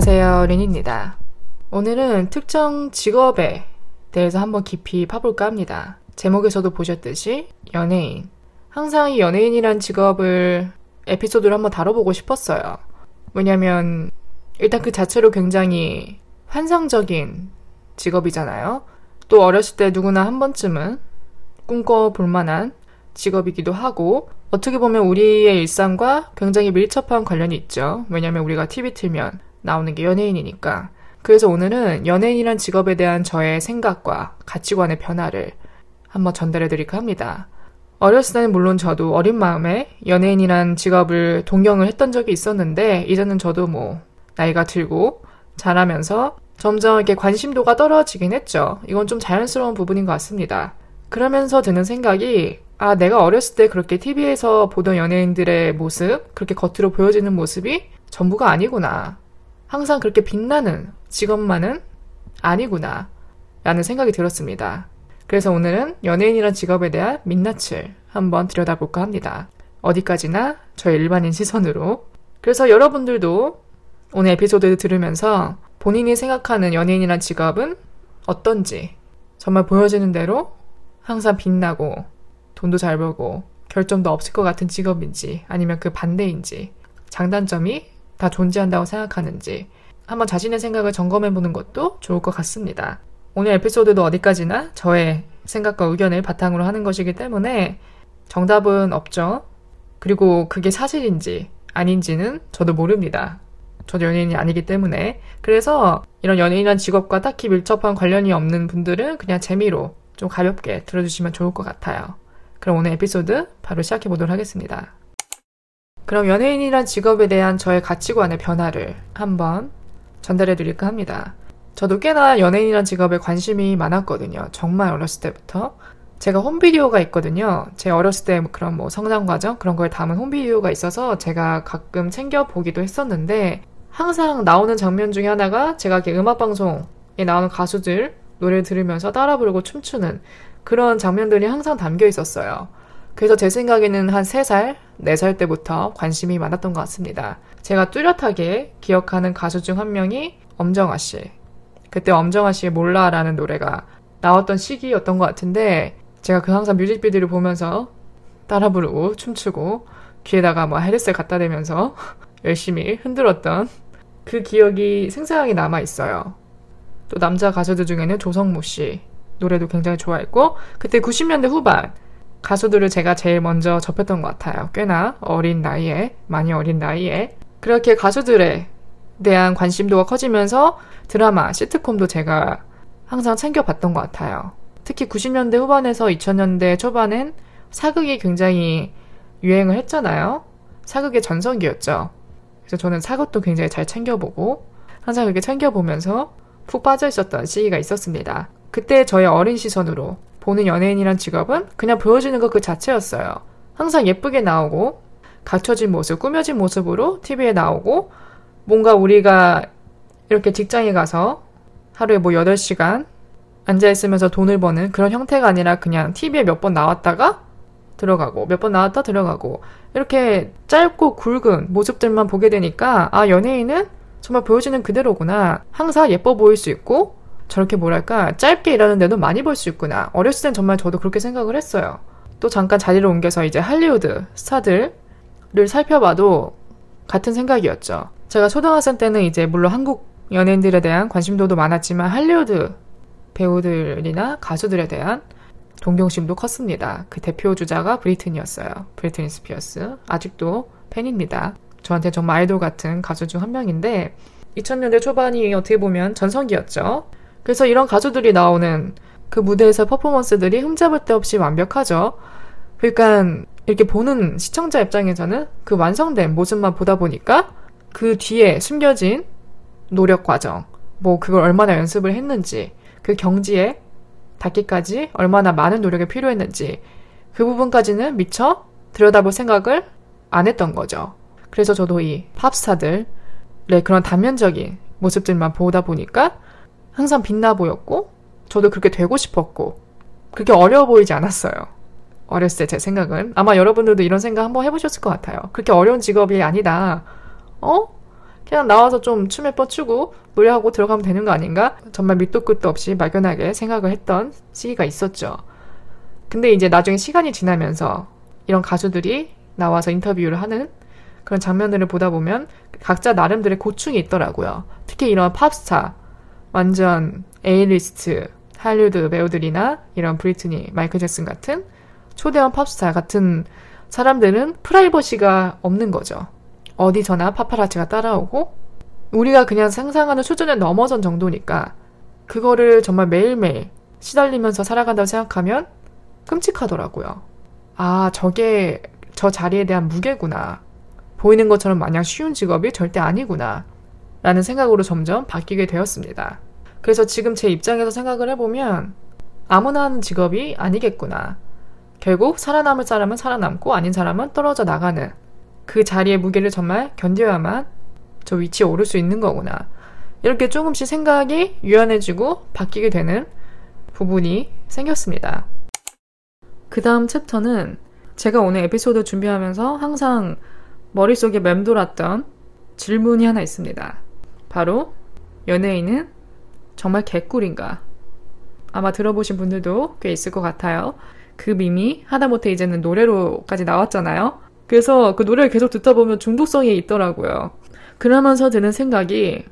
안녕하세요. 린입니다. 오늘은 특정 직업에 대해서 한번 깊이 파볼까 합니다. 제목에서도 보셨듯이 연예인. 항상 이 연예인이란 직업을 에피소드를 한번 다뤄보고 싶었어요. 왜냐면 일단 그 자체로 굉장히 환상적인 직업이잖아요. 또 어렸을 때 누구나 한 번쯤은 꿈꿔볼 만한 직업이기도 하고 어떻게 보면 우리의 일상과 굉장히 밀접한 관련이 있죠. 왜냐면 우리가 TV 틀면 나오는 게 연예인이니까. 그래서 오늘은 연예인이란 직업에 대한 저의 생각과 가치관의 변화를 한번 전달해 드릴까 합니다. 어렸을 때는 물론 저도 어린 마음에 연예인이란 직업을 동경을 했던 적이 있었는데, 이제는 저도 뭐, 나이가 들고, 자라면서 점점 이렇게 관심도가 떨어지긴 했죠. 이건 좀 자연스러운 부분인 것 같습니다. 그러면서 드는 생각이, 아, 내가 어렸을 때 그렇게 TV에서 보던 연예인들의 모습, 그렇게 겉으로 보여지는 모습이 전부가 아니구나. 항상 그렇게 빛나는 직업만은 아니구나. 라는 생각이 들었습니다. 그래서 오늘은 연예인이란 직업에 대한 민낯을 한번 들여다볼까 합니다. 어디까지나 저의 일반인 시선으로. 그래서 여러분들도 오늘 에피소드를 들으면서 본인이 생각하는 연예인이란 직업은 어떤지 정말 보여지는 대로 항상 빛나고 돈도 잘 벌고 결점도 없을 것 같은 직업인지 아니면 그 반대인지 장단점이 다 존재한다고 생각하는지 한번 자신의 생각을 점검해 보는 것도 좋을 것 같습니다. 오늘 에피소드도 어디까지나 저의 생각과 의견을 바탕으로 하는 것이기 때문에 정답은 없죠. 그리고 그게 사실인지 아닌지는 저도 모릅니다. 저도 연예인이 아니기 때문에. 그래서 이런 연예인이란 직업과 딱히 밀접한 관련이 없는 분들은 그냥 재미로 좀 가볍게 들어주시면 좋을 것 같아요. 그럼 오늘 에피소드 바로 시작해 보도록 하겠습니다. 그럼 연예인이란 직업에 대한 저의 가치관의 변화를 한번 전달해 드릴까 합니다. 저도 꽤나 연예인이란 직업에 관심이 많았거든요. 정말 어렸을 때부터. 제가 홈비디오가 있거든요. 제 어렸을 때 그런 뭐 성장 과정 그런 걸 담은 홈비디오가 있어서 제가 가끔 챙겨 보기도 했었는데 항상 나오는 장면 중에 하나가 제가 이렇게 음악 방송에 나오는 가수들 노래를 들으면서 따라 부르고 춤추는 그런 장면들이 항상 담겨 있었어요. 그래서 제 생각에는 한 3살, 4살 때부터 관심이 많았던 것 같습니다. 제가 뚜렷하게 기억하는 가수 중 한 명이 엄정화 씨. 그때 엄정화 씨의 몰라라는 노래가 나왔던 시기였던 것 같은데 제가 그 항상 뮤직비디오를 보면서 따라 부르고 춤추고 귀에다가 뭐 헤드셋 갖다 대면서 열심히 흔들었던 그 기억이 생생하게 남아 있어요. 또 남자 가수들 중에는 조성모 씨 노래도 굉장히 좋아했고 그때 90년대 후반 가수들을 제가 제일 먼저 접했던 것 같아요. 꽤나 어린 나이에 많이 어린 나이에 그렇게 가수들에 대한 관심도가 커지면서 드라마, 시트콤도 제가 항상 챙겨봤던 것 같아요. 특히 90년대 후반에서 2000년대 초반엔 사극이 굉장히 유행을 했잖아요. 사극의 전성기였죠. 그래서 저는 사극도 굉장히 잘 챙겨보고 항상 그렇게 챙겨보면서 푹 빠져 있었던 시기가 있었습니다. 그때 저의 어린 시선으로 보는 연예인이란 직업은 그냥 보여지는 것 그 자체였어요. 항상 예쁘게 나오고 갖춰진 모습, 꾸며진 모습으로 TV에 나오고 뭔가 우리가 이렇게 직장에 가서 하루에 뭐 8시간 앉아있으면서 돈을 버는 그런 형태가 아니라 그냥 TV에 몇 번 나왔다가 들어가고 몇 번 나왔다 들어가고 이렇게 짧고 굵은 모습들만 보게 되니까 아 연예인은 정말 보여지는 그대로구나 항상 예뻐 보일 수 있고 저렇게 뭐랄까 짧게 일하는데도 많이 벌 수 있구나 어렸을 땐 정말 저도 그렇게 생각을 했어요 또 잠깐 자리를 옮겨서 이제 할리우드 스타들을 살펴봐도 같은 생각이었죠 제가 초등학생 때는 이제 물론 한국 연예인들에 대한 관심도도 많았지만 할리우드 배우들이나 가수들에 대한 동경심도 컸습니다. 그 대표 주자가 브리튼이었어요. 브리트니 스피어스. 아직도 팬입니다. 저한테 정말 아이돌 같은 가수 중 한 명인데 2000년대 초반이 어떻게 보면 전성기였죠. 그래서 이런 가수들이 나오는 그 무대에서 퍼포먼스들이 흠잡을 데 없이 완벽하죠. 그러니까 이렇게 보는 시청자 입장에서는 그 완성된 모습만 보다 보니까 그 뒤에 숨겨진 노력 과정, 뭐 그걸 얼마나 연습을 했는지, 그 경지에 닿기까지 얼마나 많은 노력이 필요했는지 그 부분까지는 미처 들여다볼 생각을 안 했던 거죠. 그래서 저도 이 팝스타들의 그런 단면적인 모습들만 보다 보니까 항상 빛나 보였고 저도 그렇게 되고 싶었고 그렇게 어려워 보이지 않았어요. 어렸을 때 제 생각은 아마 여러분들도 이런 생각 한번 해보셨을 것 같아요. 그렇게 어려운 직업이 아니다. 어? 그냥 나와서 좀 춤 몇 번 추고 노래하고 들어가면 되는 거 아닌가? 정말 밑도 끝도 없이 막연하게 생각을 했던 시기가 있었죠. 근데 이제 나중에 시간이 지나면서 이런 가수들이 나와서 인터뷰를 하는 그런 장면들을 보다 보면 각자 나름대로의 고충이 있더라고요. 특히 이런 팝스타, 완전 A-list, 할리우드 배우들이나 이런 브리트니, 마이클 잭슨 같은 초대형 팝스타 같은 사람들은 프라이버시가 없는 거죠. 어디서나 파파라치가 따라오고 우리가 그냥 상상하는 수준을 넘어선 정도니까 그거를 정말 매일매일 시달리면서 살아간다고 생각하면 끔찍하더라고요. 아, 저게 저 자리에 대한 무게구나. 보이는 것처럼 마냥 쉬운 직업이 절대 아니구나. 라는 생각으로 점점 바뀌게 되었습니다. 그래서 지금 제 입장에서 생각을 해보면 아무나 하는 직업이 아니겠구나. 결국 살아남을 사람은 살아남고 아닌 사람은 떨어져 나가는 그 자리의 무게를 정말 견뎌야만 저 위치에 오를 수 있는 거구나. 이렇게 조금씩 생각이 유연해지고 바뀌게 되는 부분이 생겼습니다. 그 다음 챕터는 제가 오늘 에피소드 준비하면서 항상 머릿속에 맴돌았던 질문이 하나 있습니다. 바로 연예인은 정말 개꿀인가? 아마 들어보신 분들도 꽤 있을 것 같아요. 그 밈이 하다못해 이제는 노래로까지 나왔잖아요. 그래서 그 노래를 계속 듣다 보면 중독성이 있더라고요. 그러면서 드는 생각이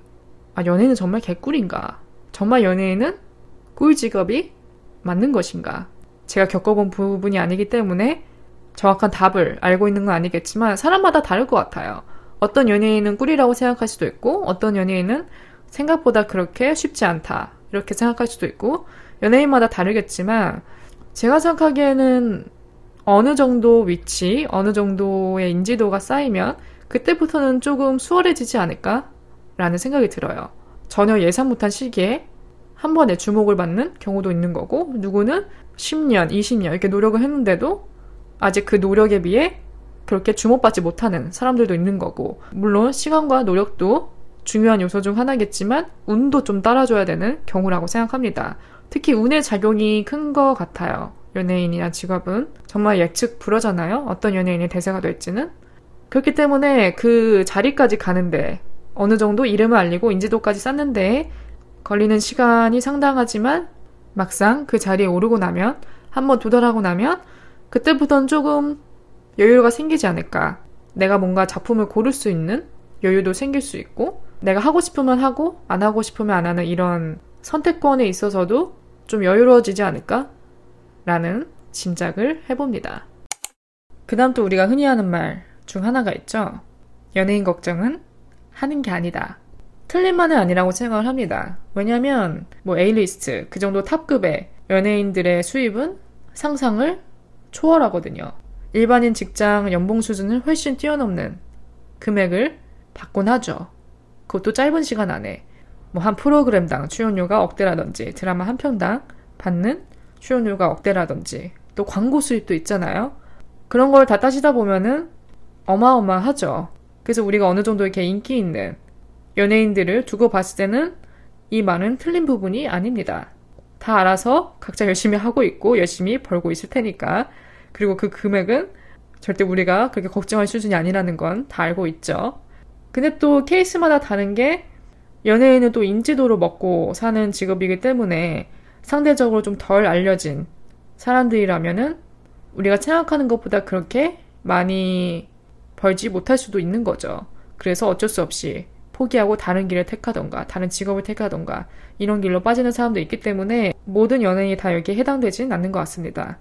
아 연예인은 정말 개꿀인가? 정말 연예인은 꿀 직업이 맞는 것인가? 제가 겪어본 부분이 아니기 때문에 정확한 답을 알고 있는 건 아니겠지만 사람마다 다를 것 같아요. 어떤 연예인은 꿀이라고 생각할 수도 있고 어떤 연예인은 생각보다 그렇게 쉽지 않다 이렇게 생각할 수도 있고 연예인마다 다르겠지만 제가 생각하기에는 어느 정도 위치, 어느 정도의 인지도가 쌓이면 그때부터는 조금 수월해지지 않을까라는 생각이 들어요. 전혀 예상 못한 시기에 한 번에 주목을 받는 경우도 있는 거고, 누구는 10년, 20년 이렇게 노력을 했는데도 아직 그 노력에 비해 그렇게 주목받지 못하는 사람들도 있는 거고, 물론 시간과 노력도 중요한 요소 중 하나겠지만, 운도 좀 따라줘야 되는 경우라고 생각합니다. 특히 운의 작용이 큰 것 같아요. 연예인이나 직업은. 정말 예측 불허잖아요. 어떤 연예인이 대세가 될지는. 그렇기 때문에 그 자리까지 가는데 어느 정도 이름을 알리고 인지도까지 쌓는데 걸리는 시간이 상당하지만 막상 그 자리에 오르고 나면 한번 도달하고 나면 그때부터는 조금 여유가 생기지 않을까. 내가 뭔가 작품을 고를 수 있는 여유도 생길 수 있고 내가 하고 싶으면 하고 안 하고 싶으면 안 하는 이런 선택권에 있어서도 좀 여유로워지지 않을까? 라는 짐작을 해봅니다. 그 다음 또 우리가 흔히 하는 말 중 하나가 있죠. 연예인 걱정은 하는 게 아니다. 틀린 말은 아니라고 생각을 합니다. 왜냐면 뭐 A리스트 그 정도 탑급의 연예인들의 수입은 상상을 초월하거든요. 일반인 직장 연봉 수준을 훨씬 뛰어넘는 금액을 받곤 하죠. 그것도 짧은 시간 안에 뭐 한 프로그램당 출연료가 억대라든지 드라마 한 편당 받는 출연료가 억대라든지 또 광고 수입도 있잖아요. 그런 걸 다 따지다 보면은 어마어마하죠. 그래서 우리가 어느 정도 이렇게 인기 있는 연예인들을 두고 봤을 때는 이 말은 틀린 부분이 아닙니다. 다 알아서 각자 열심히 하고 있고 열심히 벌고 있을 테니까. 그리고 그 금액은 절대 우리가 그렇게 걱정할 수준이 아니라는 건 다 알고 있죠. 근데 또 케이스마다 다른 게 연예인은 또 인지도로 먹고 사는 직업이기 때문에 상대적으로 좀 덜 알려진 사람들이라면은 우리가 생각하는 것보다 그렇게 많이 벌지 못할 수도 있는 거죠. 그래서 어쩔 수 없이 포기하고 다른 길을 택하던가, 다른 직업을 택하던가, 이런 길로 빠지는 사람도 있기 때문에 모든 연예인이 다 여기에 해당되진 않는 것 같습니다.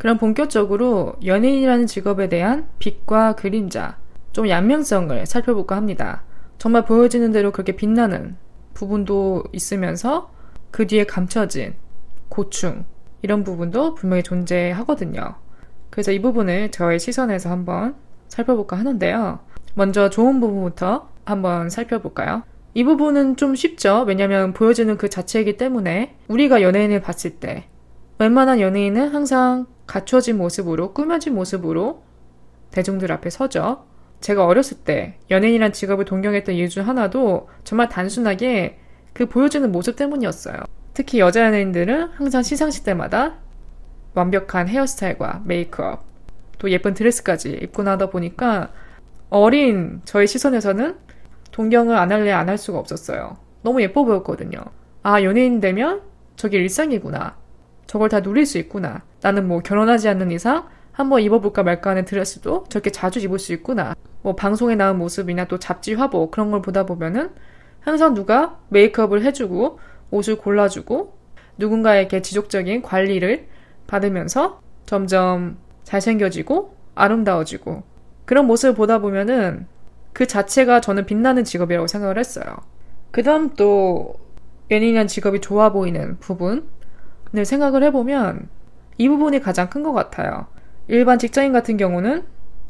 그럼 본격적으로 연예인이라는 직업에 대한 빛과 그림자, 좀 양면성을 살펴볼까 합니다. 정말 보여지는 대로 그렇게 빛나는 부분도 있으면서 그 뒤에 감춰진 고충, 이런 부분도 분명히 존재하거든요. 그래서 이 부분을 저의 시선에서 한번 살펴볼까 하는데요. 먼저 좋은 부분부터 한번 살펴볼까요? 이 부분은 좀 쉽죠. 왜냐면 보여지는 그 자체이기 때문에 우리가 연예인을 봤을 때 웬만한 연예인은 항상 갖춰진 모습으로 꾸며진 모습으로 대중들 앞에 서죠. 제가 어렸을 때 연예인이란 직업을 동경했던 이유 중 하나도 정말 단순하게 그 보여주는 모습 때문이었어요. 특히 여자 연예인들은 항상 시상식 때마다 완벽한 헤어스타일과 메이크업, 또 예쁜 드레스까지 입고 나다 보니까 어린 저의 시선에서는 동경을 안 할래 안 할 수가 없었어요. 너무 예뻐 보였거든요. 아, 연예인 되면 저게 일상이구나. 저걸 다 누릴 수 있구나. 나는 뭐 결혼하지 않는 이상 한번 입어볼까 말까 하는 드레스도 저렇게 자주 입을 수 있구나. 뭐 방송에 나온 모습이나 또 잡지 화보 그런 걸 보다 보면은 항상 누가 메이크업을 해주고 옷을 골라주고 누군가에게 지속적인 관리를 받으면서 점점 잘생겨지고 아름다워지고 그런 모습을 보다 보면은 그 자체가 저는 빛나는 직업이라고 생각을 했어요. 그 다음 또 연인이란 직업이 좋아 보이는 부분 을 생각을 해보면 이 부분이 가장 큰 것 같아요. 일반 직장인 같은 경우는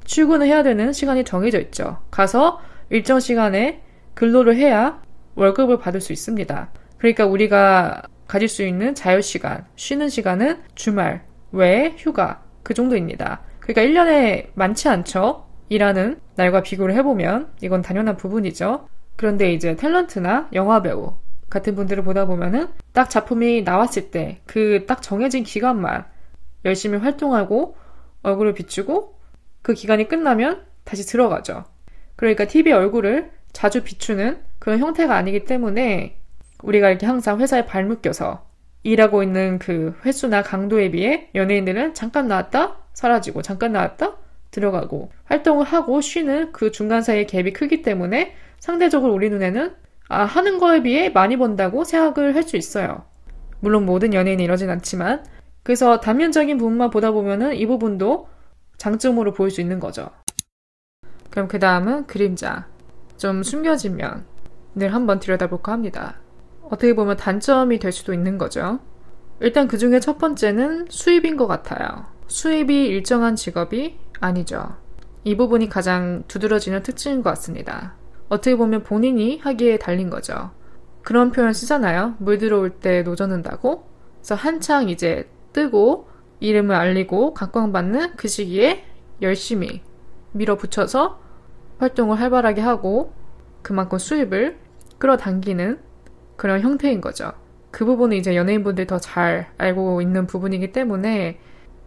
출근을 해야 되는 시간이 정해져 있죠. 가서 일정 시간에 근로를 해야 월급을 받을 수 있습니다. 그러니까 우리가 가질 수 있는 자유 시간, 쉬는 시간은 주말, 외, 휴가, 그 정도입니다. 그러니까 1년에 많지 않죠? 일하는 날과 비교를 해보면 이건 당연한 부분이죠. 그런데 이제 탤런트나 영화배우 같은 분들을 보다 보면은 딱 작품이 나왔을 때 그 딱 정해진 기간만 열심히 활동하고 얼굴을 비추고 그 기간이 끝나면 다시 들어가죠. 그러니까 TV 얼굴을 자주 비추는 그런 형태가 아니기 때문에 우리가 이렇게 항상 회사에 발묶 껴서 일하고 있는 그 횟수나 강도에 비해 연예인들은 잠깐 나왔다 사라지고 잠깐 나왔다 들어가고 활동을 하고 쉬는 그 중간 사이의 갭이 크기 때문에 상대적으로 우리 눈에는 아, 하는 거에 비해 많이 번다고 생각을 할 수 있어요. 물론 모든 연예인이 이러진 않지만 그래서 단면적인 부분만 보다 보면은 이 부분도 장점으로 보일 수 있는 거죠. 그럼 그 다음은 그림자. 좀 숨겨진 면을 한번 들여다볼까 합니다. 어떻게 보면 단점이 될 수도 있는 거죠. 일단 그 중에 첫 번째는 수입인 것 같아요. 수입이 일정한 직업이 아니죠. 이 부분이 가장 두드러지는 특징인 것 같습니다. 어떻게 보면 본인이 하기에 달린 거죠. 그런 표현 쓰잖아요. 물 들어올 때 노젓는다고. 그래서 한창 이제 뜨고 이름을 알리고 각광받는 그 시기에 열심히 밀어붙여서 활동을 활발하게 하고 그만큼 수입을 끌어당기는 그런 형태인 거죠. 그 부분은 이제 연예인분들이 더 잘 알고 있는 부분이기 때문에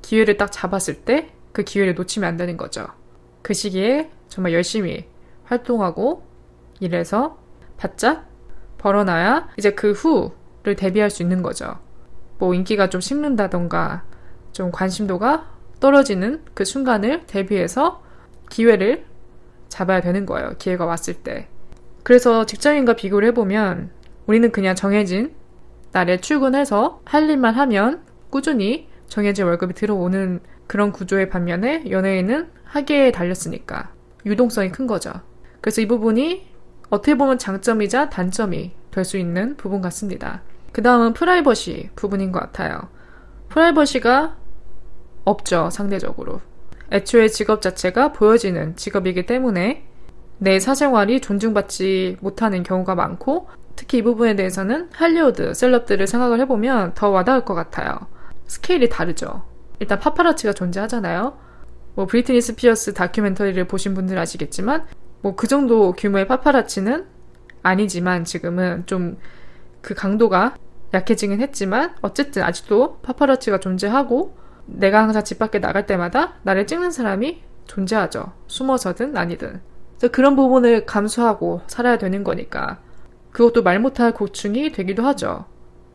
기회를 딱 잡았을 때 그 기회를 놓치면 안 되는 거죠. 그 시기에 정말 열심히 활동하고 일해서 바짝 벌어놔야 이제 그 후를 대비할 수 있는 거죠. 뭐 인기가 좀 식는다던가 좀 관심도가 떨어지는 그 순간을 대비해서 기회를 잡아야 되는 거예요. 기회가 왔을 때. 그래서 직장인과 비교를 해보면 우리는 그냥 정해진 날에 출근해서 할 일만 하면 꾸준히 정해진 월급이 들어오는 그런 구조인 반면에 연예인은 하기에 달렸으니까 유동성이 큰 거죠. 그래서 이 부분이 어떻게 보면 장점이자 단점이 될 수 있는 부분 같습니다. 그 다음은 프라이버시 부분인 것 같아요. 프라이버시가 없죠, 상대적으로. 애초에 직업 자체가 보여지는 직업이기 때문에 내 사생활이 존중받지 못하는 경우가 많고 특히 이 부분에 대해서는 할리우드 셀럽들을 생각을 해보면 더 와닿을 것 같아요. 스케일이 다르죠. 일단 파파라치가 존재하잖아요. 뭐 브리트니 스피어스 다큐멘터리를 보신 분들 아시겠지만 뭐 그 정도 규모의 파파라치는 아니지만 지금은 좀 그 강도가 약해지긴 했지만 어쨌든 아직도 파파라치가 존재하고 내가 항상 집 밖에 나갈 때마다 나를 찍는 사람이 존재하죠. 숨어서든 아니든. 그래서 그런 부분을 감수하고 살아야 되는 거니까 그것도 말 못할 고충이 되기도 하죠.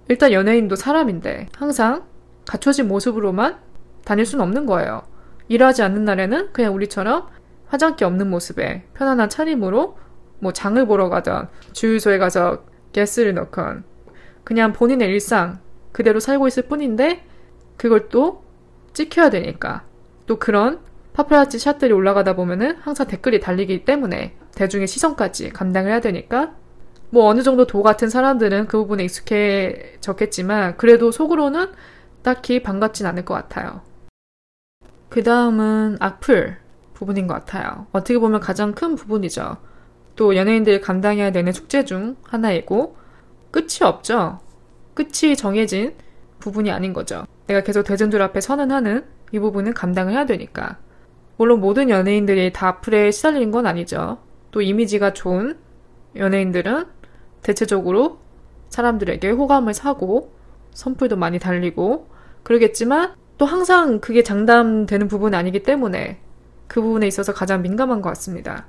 일단 연예인도 사람인데 항상 갖춰진 모습으로만 다닐 수는 없는 거예요. 일하지 않는 날에는 그냥 우리처럼 화장기 없는 모습에 편안한 차림으로 뭐 장을 보러 가던 주유소에 가서 가스를 넣건 그냥 본인의 일상 그대로 살고 있을 뿐인데 그걸 또 찍혀야 되니까 또 그런 파파라치 샷들이 올라가다 보면은 항상 댓글이 달리기 때문에 대중의 시선까지 감당을 해야 되니까 뭐 어느 정도 도 같은 사람들은 그 부분에 익숙해졌겠지만 그래도 속으로는 딱히 반갑진 않을 것 같아요. 그 다음은 악플 부분인 것 같아요. 어떻게 보면 가장 큰 부분이죠. 또 연예인들이 감당해야 되는 숙제 중 하나이고 끝이 없죠. 끝이 정해진 부분이 아닌 거죠. 내가 계속 대중들 앞에 선언 하는 이 부분은 감당을 해야 되니까. 물론 모든 연예인들이 다 악플에 시달리는 건 아니죠. 또 이미지가 좋은 연예인들은 대체적으로 사람들에게 호감을 사고 선풀도 많이 달리고 그러겠지만 또 항상 그게 장담되는 부분이 아니기 때문에 그 부분에 있어서 가장 민감한 것 같습니다.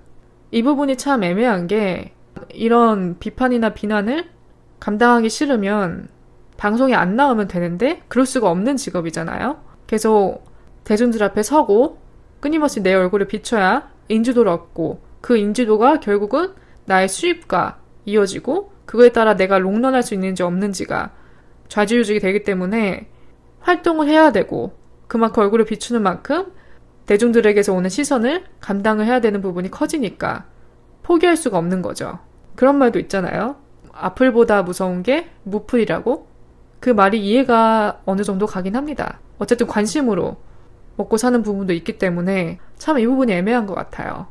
이 부분이 참 애매한 게 이런 비판이나 비난을 감당하기 싫으면 방송에 안 나오면 되는데 그럴 수가 없는 직업이잖아요. 계속 대중들 앞에 서고 끊임없이 내 얼굴을 비춰야 인지도를 얻고 그 인지도가 결국은 나의 수입과 이어지고 그거에 따라 내가 롱런할 수 있는지 없는지가 좌지우지가 되기 때문에 활동을 해야 되고 그만큼 얼굴을 비추는 만큼 대중들에게서 오는 시선을 감당을 해야 되는 부분이 커지니까 포기할 수가 없는 거죠. 그런 말도 있잖아요. 앞을보다 무서운 게 무풀이라고? 그 말이 이해가 어느 정도 가긴 합니다. 어쨌든 관심으로 먹고 사는 부분도 있기 때문에 참 이 부분이 애매한 것 같아요.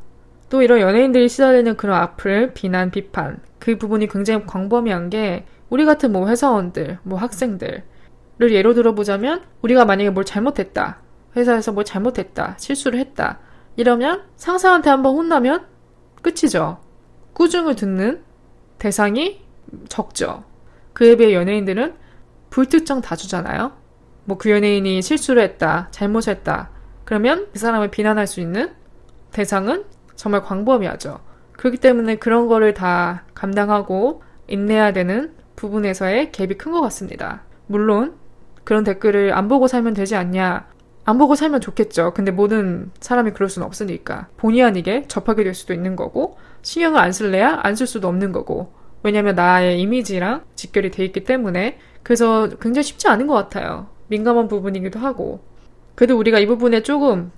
또 이런 연예인들이 시달리는 그런 악플, 비난, 비판 그 부분이 굉장히 광범위한 게 우리 같은 뭐 회사원들, 뭐 학생들을 예로 들어보자면 우리가 만약에 뭘 잘못했다. 회사에서 뭘 잘못했다. 실수를 했다. 이러면 상사한테 한번 혼나면 끝이죠. 꾸중을 듣는 대상이 적죠. 그에 비해 연예인들은 불특정 다주잖아요. 뭐 그 연예인이 실수를 했다, 잘못했다. 그러면 그 사람을 비난할 수 있는 대상은 정말 광범위하죠. 그렇기 때문에 그런 거를 다 감당하고 인내해야 되는 부분에서의 갭이 큰 것 같습니다. 물론 그런 댓글을 안 보고 살면 되지 않냐. 안 보고 살면 좋겠죠. 근데 모든 사람이 그럴 수는 없으니까. 본의 아니게 접하게 될 수도 있는 거고, 신경을 안 쓸래야 안 쓸 수도 없는 거고. 왜냐면 나의 이미지랑 직결이 돼 있기 때문에. 그래서 굉장히 쉽지 않은 것 같아요. 민감한 부분이기도 하고. 그래도 우리가 이 부분에 조금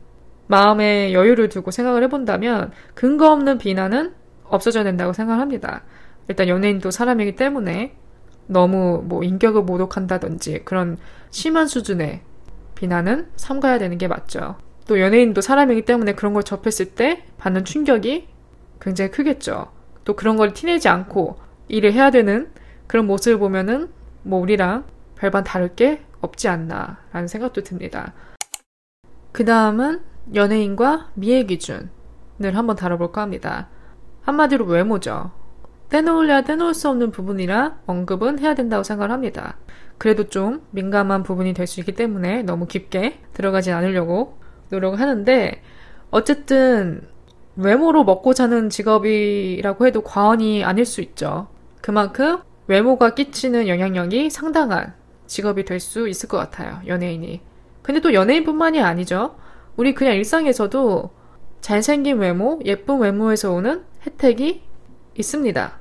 마음의 여유를 두고 생각을 해본다면 근거 없는 비난은 없어져야 된다고 생각합니다. 일단 연예인도 사람이기 때문에 너무 뭐 인격을 모독한다든지 그런 심한 수준의 비난은 삼가야 되는 게 맞죠. 또 연예인도 사람이기 때문에 그런 걸 접했을 때 받는 충격이 굉장히 크겠죠. 또 그런 걸 티내지 않고 일을 해야 되는 그런 모습을 보면은 뭐 우리랑 별반 다를 게 없지 않나라는 생각도 듭니다. 그 다음은 연예인과 미의 기준을 한번 다뤄볼까 합니다. 한마디로 외모죠. 떼놓으려야 떼놓을 수 없는 부분이라 언급은 해야 된다고 생각을 합니다. 그래도 좀 민감한 부분이 될 수 있기 때문에 너무 깊게 들어가지 않으려고 노력을 하는데 어쨌든 외모로 먹고 사는 직업이라고 해도 과언이 아닐 수 있죠. 그만큼 외모가 끼치는 영향력이 상당한 직업이 될 수 있을 것 같아요. 연예인이. 근데 또 연예인뿐만이 아니죠. 우리 그냥 일상에서도 잘생긴 외모, 예쁜 외모에서 오는 혜택이 있습니다.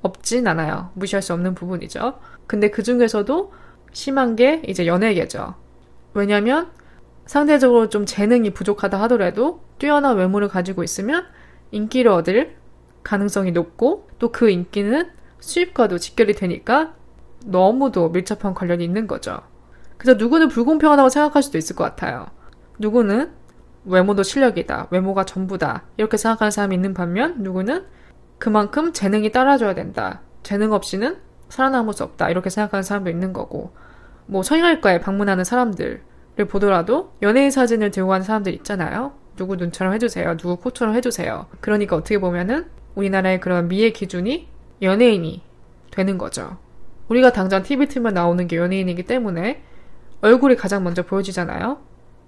없진 않아요. 무시할 수 없는 부분이죠. 근데 그 중에서도 심한 게 이제 연예계죠. 왜냐면 상대적으로 좀 재능이 부족하다 하더라도 뛰어난 외모를 가지고 있으면 인기를 얻을 가능성이 높고 또 그 인기는 수입과도 직결이 되니까 너무도 밀접한 관련이 있는 거죠. 그래서 누구는 불공평하다고 생각할 수도 있을 것 같아요. 누구는 외모도 실력이다. 외모가 전부다. 이렇게 생각하는 사람이 있는 반면 누구는 그만큼 재능이 따라줘야 된다. 재능 없이는 살아남을 수 없다. 이렇게 생각하는 사람도 있는 거고. 뭐 성형외과에 방문하는 사람들을 보더라도 연예인 사진을 들고 가는 사람들 있잖아요. 누구 눈처럼 해주세요. 누구 코처럼 해주세요. 그러니까 어떻게 보면은 우리나라의 그런 미의 기준이 연예인이 되는 거죠. 우리가 당장 TV 틀면 나오는 게 연예인이기 때문에 얼굴이 가장 먼저 보여지잖아요.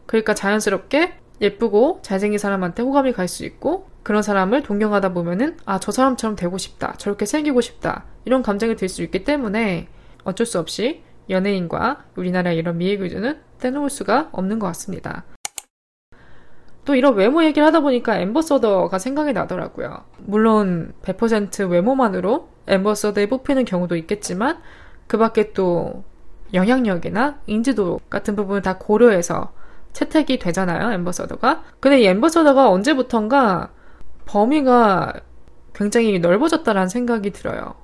그러니까 자연스럽게 예쁘고 잘생긴 사람한테 호감이 갈 수 있고 그런 사람을 동경하다 보면은 아 저 사람처럼 되고 싶다 저렇게 생기고 싶다 이런 감정이 들 수 있기 때문에 어쩔 수 없이 연예인과 우리나라의 이런 미의 기준은 떼놓을 수가 없는 것 같습니다. 또 이런 외모 얘기를 하다 보니까 엠버서더가 생각이 나더라고요. 물론 100% 외모만으로 엠버서더에 뽑히는 경우도 있겠지만 그 밖에 또 영향력이나 인지도 같은 부분을 다 고려해서 채택이 되잖아요, 엠버서더가. 근데 이 엠버서더가 언제부턴가 범위가 굉장히 넓어졌다라는 생각이 들어요.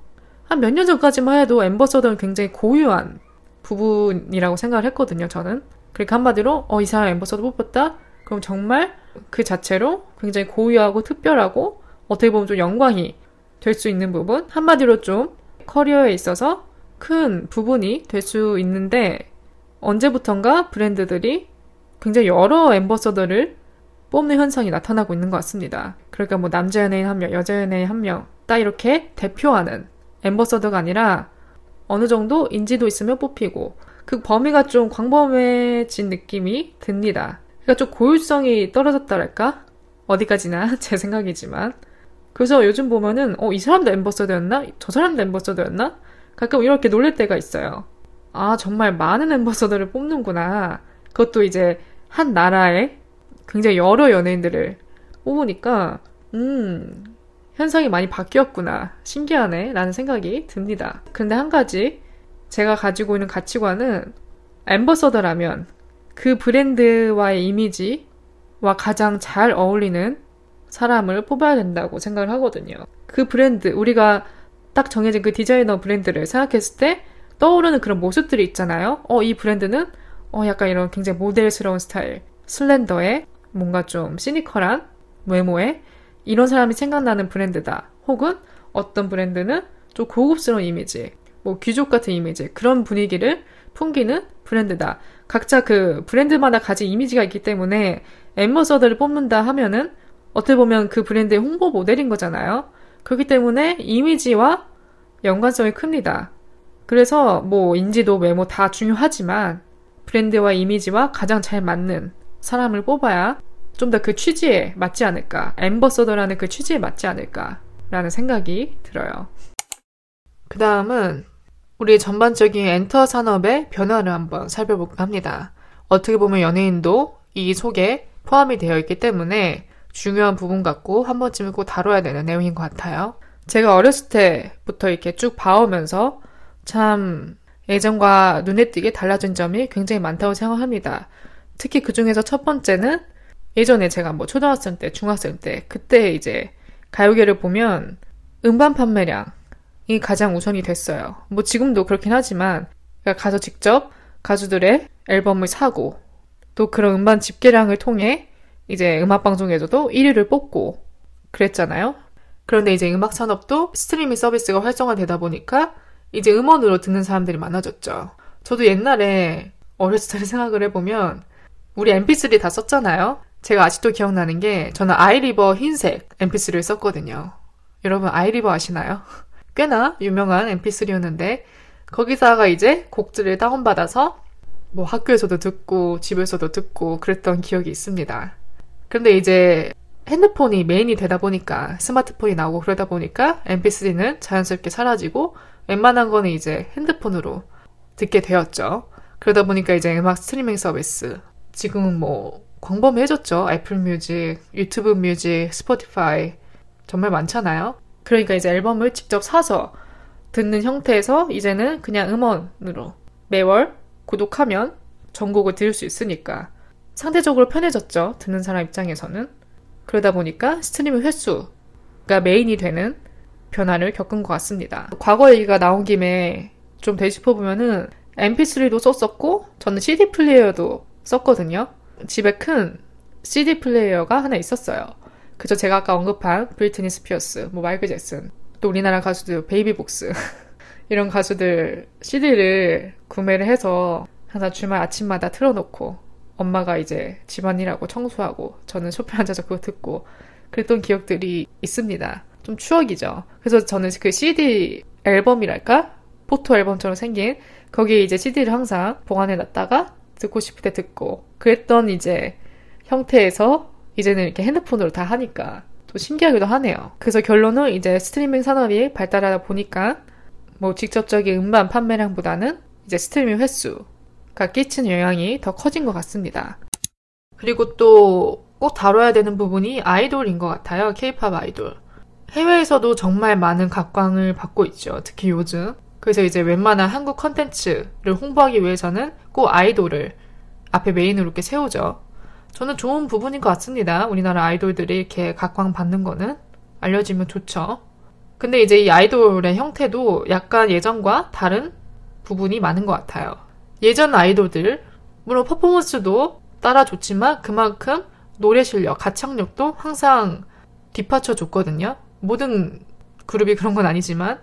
한 몇 년 전까지만 해도 엠버서더는 굉장히 고유한 부분이라고 생각을 했거든요, 저는. 그러니까 한마디로, 어, 이 사람 엠버서더 뽑혔다? 그럼 정말 그 자체로 굉장히 고유하고 특별하고 어떻게 보면 좀 영광이 될 수 있는 부분? 한마디로 좀 커리어에 있어서 큰 부분이 될 수 있는데 언제부턴가 브랜드들이 굉장히 여러 엠버서더를 뽑는 현상이 나타나고 있는 것 같습니다. 그러니까 뭐 남자 연예인 한 명, 여자 연예인 한 명, 딱 이렇게 대표하는 엠버서더가 아니라 어느 정도 인지도 있으면 뽑히고 그 범위가 좀 광범해진 느낌이 듭니다. 그러니까 좀 고유성이 떨어졌다랄까? 어디까지나 제 생각이지만 그래서 요즘 보면은 어, 이 사람도 엠버서더였나? 저 사람도 엠버서더였나? 가끔 이렇게 놀랄 때가 있어요. 아, 정말 많은 엠버서더를 뽑는구나. 그것도 이제 한 나라에 굉장히 여러 연예인들을 뽑으니까, 음, 현상이 많이 바뀌었구나. 신기하네. 라는 생각이 듭니다. 근데 한 가지, 제가 가지고 있는 가치관은 엠버서더라면 그 브랜드와의 이미지와 가장 잘 어울리는 사람을 뽑아야 된다고 생각을 하거든요. 그 브랜드, 우리가 딱 정해진 그 디자이너 브랜드를 생각했을 때 떠오르는 그런 모습들이 있잖아요. 어, 이 브랜드는 어, 약간 이런 굉장히 모델스러운 스타일, 슬렌더에 뭔가 좀 시니컬한 외모에 이런 사람이 생각나는 브랜드다. 혹은 어떤 브랜드는 좀 고급스러운 이미지, 뭐 귀족 같은 이미지, 그런 분위기를 풍기는 브랜드다. 각자 그 브랜드마다 가진 이미지가 있기 때문에 엠버서더를 뽑는다 하면은 어떻게 보면 그 브랜드의 홍보 모델인 거잖아요. 그렇기 때문에 이미지와 연관성이 큽니다. 그래서 뭐 인지도 외모 다 중요하지만 브랜드와 이미지와 가장 잘 맞는 사람을 뽑아야 좀 더 그 취지에 맞지 않을까. 엠버서더라는 그 취지에 맞지 않을까라는 생각이 들어요. 그 다음은 우리 전반적인 엔터 산업의 변화를 한번 살펴볼까 합니다. 어떻게 보면 연예인도 이 속에 포함이 되어 있기 때문에 중요한 부분 같고 한 번쯤은 꼭 다뤄야 되는 내용인 것 같아요. 제가 어렸을 때부터 이렇게 쭉 봐오면서 참 예전과 눈에 띄게 달라진 점이 굉장히 많다고 생각합니다. 특히 그 중에서 첫 번째는 예전에 제가 뭐 초등학생 때, 중학생 때, 그때 이제 가요계를 보면 음반 판매량이 가장 우선이 됐어요. 뭐 지금도 그렇긴 하지만 그러니까 가서 직접 가수들의 앨범을 사고 또 그런 음반 집계량을 통해 이제 음악 방송에서도 1위를 뽑고 그랬잖아요. 그런데 이제 음악 산업도 스트리밍 서비스가 활성화되다 보니까 이제 음원으로 듣는 사람들이 많아졌죠. 저도 옛날에 어렸을 때 생각을 해보면 우리 mp3 다 썼잖아요. 제가 아직도 기억나는 게 저는 아이리버 흰색 mp3를 썼거든요. 여러분 아이리버 아시나요? 꽤나 유명한 mp3였는데 거기다가 이제 곡들을 다운받아서 뭐 학교에서도 듣고 집에서도 듣고 그랬던 기억이 있습니다. 근데 이제 핸드폰이 메인이 되다 보니까 스마트폰이 나오고 그러다 보니까 mp3는 자연스럽게 사라지고 웬만한 거는 이제 핸드폰으로 듣게 되었죠. 그러다 보니까 이제 음악 스트리밍 서비스 지금은 뭐 광범위해졌죠. 애플 뮤직, 유튜브 뮤직, 스포티파이 정말 많잖아요. 그러니까 이제 앨범을 직접 사서 듣는 형태에서 이제는 그냥 음원으로 매월 구독하면 전곡을 들을 수 있으니까 상대적으로 편해졌죠. 듣는 사람 입장에서는. 그러다 보니까 스트리밍 횟수가 메인이 되는 변화를 겪은 것 같습니다. 과거 얘기가 나온 김에 좀 되짚어보면은 mp3도 썼었고 저는 CD 플레이어도 썼거든요. 집에 큰 CD 플레이어가 하나 있었어요. 그저 제가 아까 언급한 브리트니 스피어스, 뭐 마이클 잭슨, 또 우리나라 가수들 베이비복스 이런 가수들 CD를 구매를 해서 항상 주말 아침마다 틀어놓고 엄마가 이제 집안일하고 청소하고 저는 소파에 앉아서 그거 듣고 그랬던 기억들이 있습니다. 좀 추억이죠. 그래서 저는 그 CD 앨범이랄까? 포토 앨범처럼 생긴 거기에 이제 CD를 항상 보관해 놨다가 듣고 싶을 때 듣고 그랬던 이제 형태에서 이제는 이렇게 핸드폰으로 다 하니까 또 신기하기도 하네요. 그래서 결론은 이제 스트리밍 산업이 발달하다 보니까 뭐 직접적인 음반 판매량보다는 이제 스트리밍 횟수가 끼치는 영향이 더 커진 것 같습니다. 그리고 또 꼭 다뤄야 되는 부분이 아이돌인 것 같아요. 케이팝 아이돌. 해외에서도 정말 많은 각광을 받고 있죠. 특히 요즘. 그래서 이제 웬만한 한국 컨텐츠를 홍보하기 위해서는 꼭 아이돌을 앞에 메인으로 이렇게 세우죠. 저는 좋은 부분인 것 같습니다. 우리나라 아이돌들이 이렇게 각광받는 거는 알려지면 좋죠. 근데 이제 이 아이돌의 형태도 약간 예전과 다른 부분이 많은 것 같아요. 예전 아이돌들, 물론 퍼포먼스도 따라줬지만 그만큼 노래 실력, 가창력도 항상 뒷받쳐 줬거든요. 모든 그룹이 그런 건 아니지만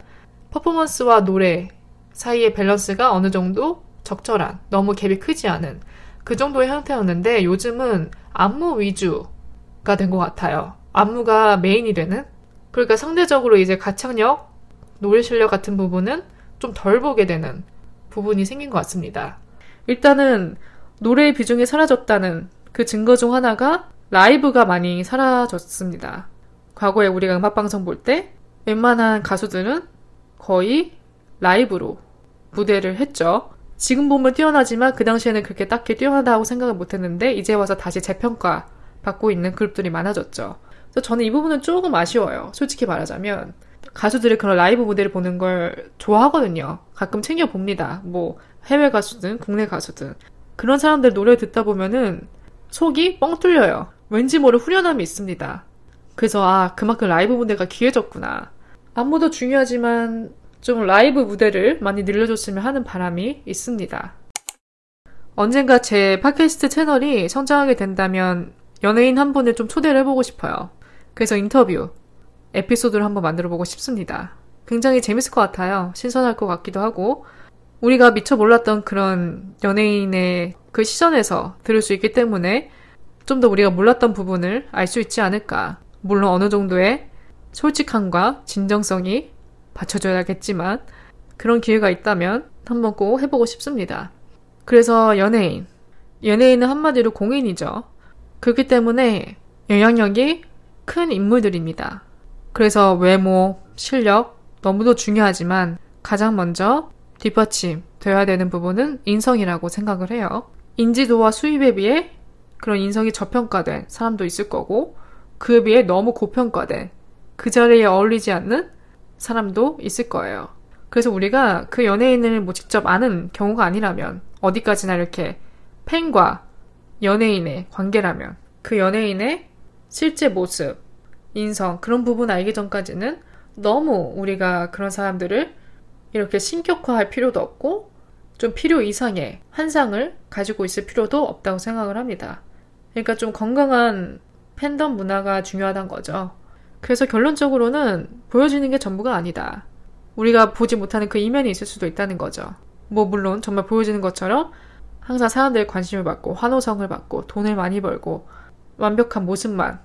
퍼포먼스와 노래 사이의 밸런스가 어느 정도 적절한, 너무 갭이 크지 않은 그 정도의 형태였는데 요즘은 안무 위주가 된 것 같아요. 안무가 메인이 되는 그러니까 상대적으로 이제 가창력, 노래 실력 같은 부분은 좀 덜 보게 되는 부분이 생긴 것 같습니다. 일단은 노래의 비중이 사라졌다는 그 증거 중 하나가 라이브가 많이 사라졌습니다. 과거에 우리가 음악방송 볼 때 웬만한 가수들은 거의 라이브로 무대를 했죠. 지금 보면 뛰어나지만 그 당시에는 그렇게 딱히 뛰어나다고 생각을 못 했는데 이제 와서 다시 재평가 받고 있는 그룹들이 많아졌죠. 그래서 저는 이 부분은 조금 아쉬워요. 솔직히 말하자면. 가수들이 그런 라이브 무대를 보는 걸 좋아하거든요. 가끔 챙겨 봅니다. 뭐, 해외 가수든 국내 가수든. 그런 사람들 노래 듣다 보면은 속이 뻥 뚫려요. 왠지 모를 후련함이 있습니다. 그래서 아, 그만큼 라이브 무대가 귀해졌구나. 안무도 중요하지만 좀 라이브 무대를 많이 늘려줬으면 하는 바람이 있습니다. 언젠가 제 팟캐스트 채널이 성장하게 된다면 연예인 한 분을 좀 초대를 해보고 싶어요. 그래서 인터뷰, 에피소드를 한번 만들어 보고 싶습니다. 굉장히 재밌을 것 같아요. 신선할 것 같기도 하고, 우리가 미처 몰랐던 그런 연예인의 그 시선에서 들을 수 있기 때문에 좀 더 우리가 몰랐던 부분을 알 수 있지 않을까. 물론 어느 정도의 솔직함과 진정성이 받쳐줘야겠지만 그런 기회가 있다면 한번 꼭 해보고 싶습니다. 그래서 연예인. 연예인은 한마디로 공인이죠. 그렇기 때문에 영향력이 큰 인물들입니다. 그래서 외모, 실력 너무도 중요하지만 가장 먼저 뒷받침 되어야 되는 부분은 인성이라고 생각을 해요. 인지도와 수입에 비해 그런 인성이 저평가된 사람도 있을 거고 그에 비해 너무 고평가된 그 자리에 어울리지 않는 사람도 있을 거예요. 그래서 우리가 그 연예인을 뭐 직접 아는 경우가 아니라면 어디까지나 이렇게 팬과 연예인의 관계라면 그 연예인의 실제 모습, 인성 그런 부분 알기 전까지는 너무 우리가 그런 사람들을 이렇게 신격화할 필요도 없고 좀 필요 이상의 환상을 가지고 있을 필요도 없다고 생각을 합니다. 그러니까 좀 건강한 팬덤 문화가 중요하다는 거죠. 그래서 결론적으로는 보여지는 게 전부가 아니다. 우리가 보지 못하는 그 이면이 있을 수도 있다는 거죠. 뭐 물론 정말 보여지는 것처럼 항상 사람들의 관심을 받고 환호성을 받고 돈을 많이 벌고 완벽한 모습만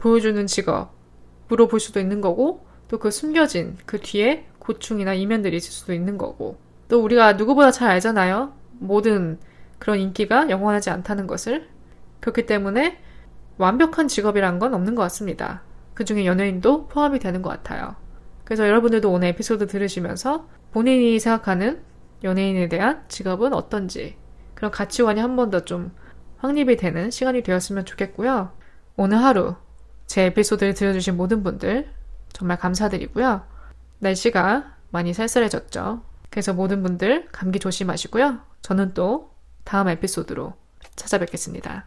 보여주는 직업으로 볼 수도 있는 거고 또 그 숨겨진 그 뒤에 고충이나 이면들이 있을 수도 있는 거고 또 우리가 누구보다 잘 알잖아요. 모든 그런 인기가 영원하지 않다는 것을 그렇기 때문에 완벽한 직업이란 건 없는 것 같습니다. 그 중에 연예인도 포함이 되는 것 같아요. 그래서 여러분들도 오늘 에피소드 들으시면서 본인이 생각하는 연예인에 대한 직업은 어떤지 그런 가치관이 한 번 더 좀 확립이 되는 시간이 되었으면 좋겠고요. 오늘 하루 제 에피소드를 들어주신 모든 분들 정말 감사드리고요. 날씨가 많이 쌀쌀해졌죠. 그래서 모든 분들 감기 조심하시고요. 저는 또 다음 에피소드로 찾아뵙겠습니다.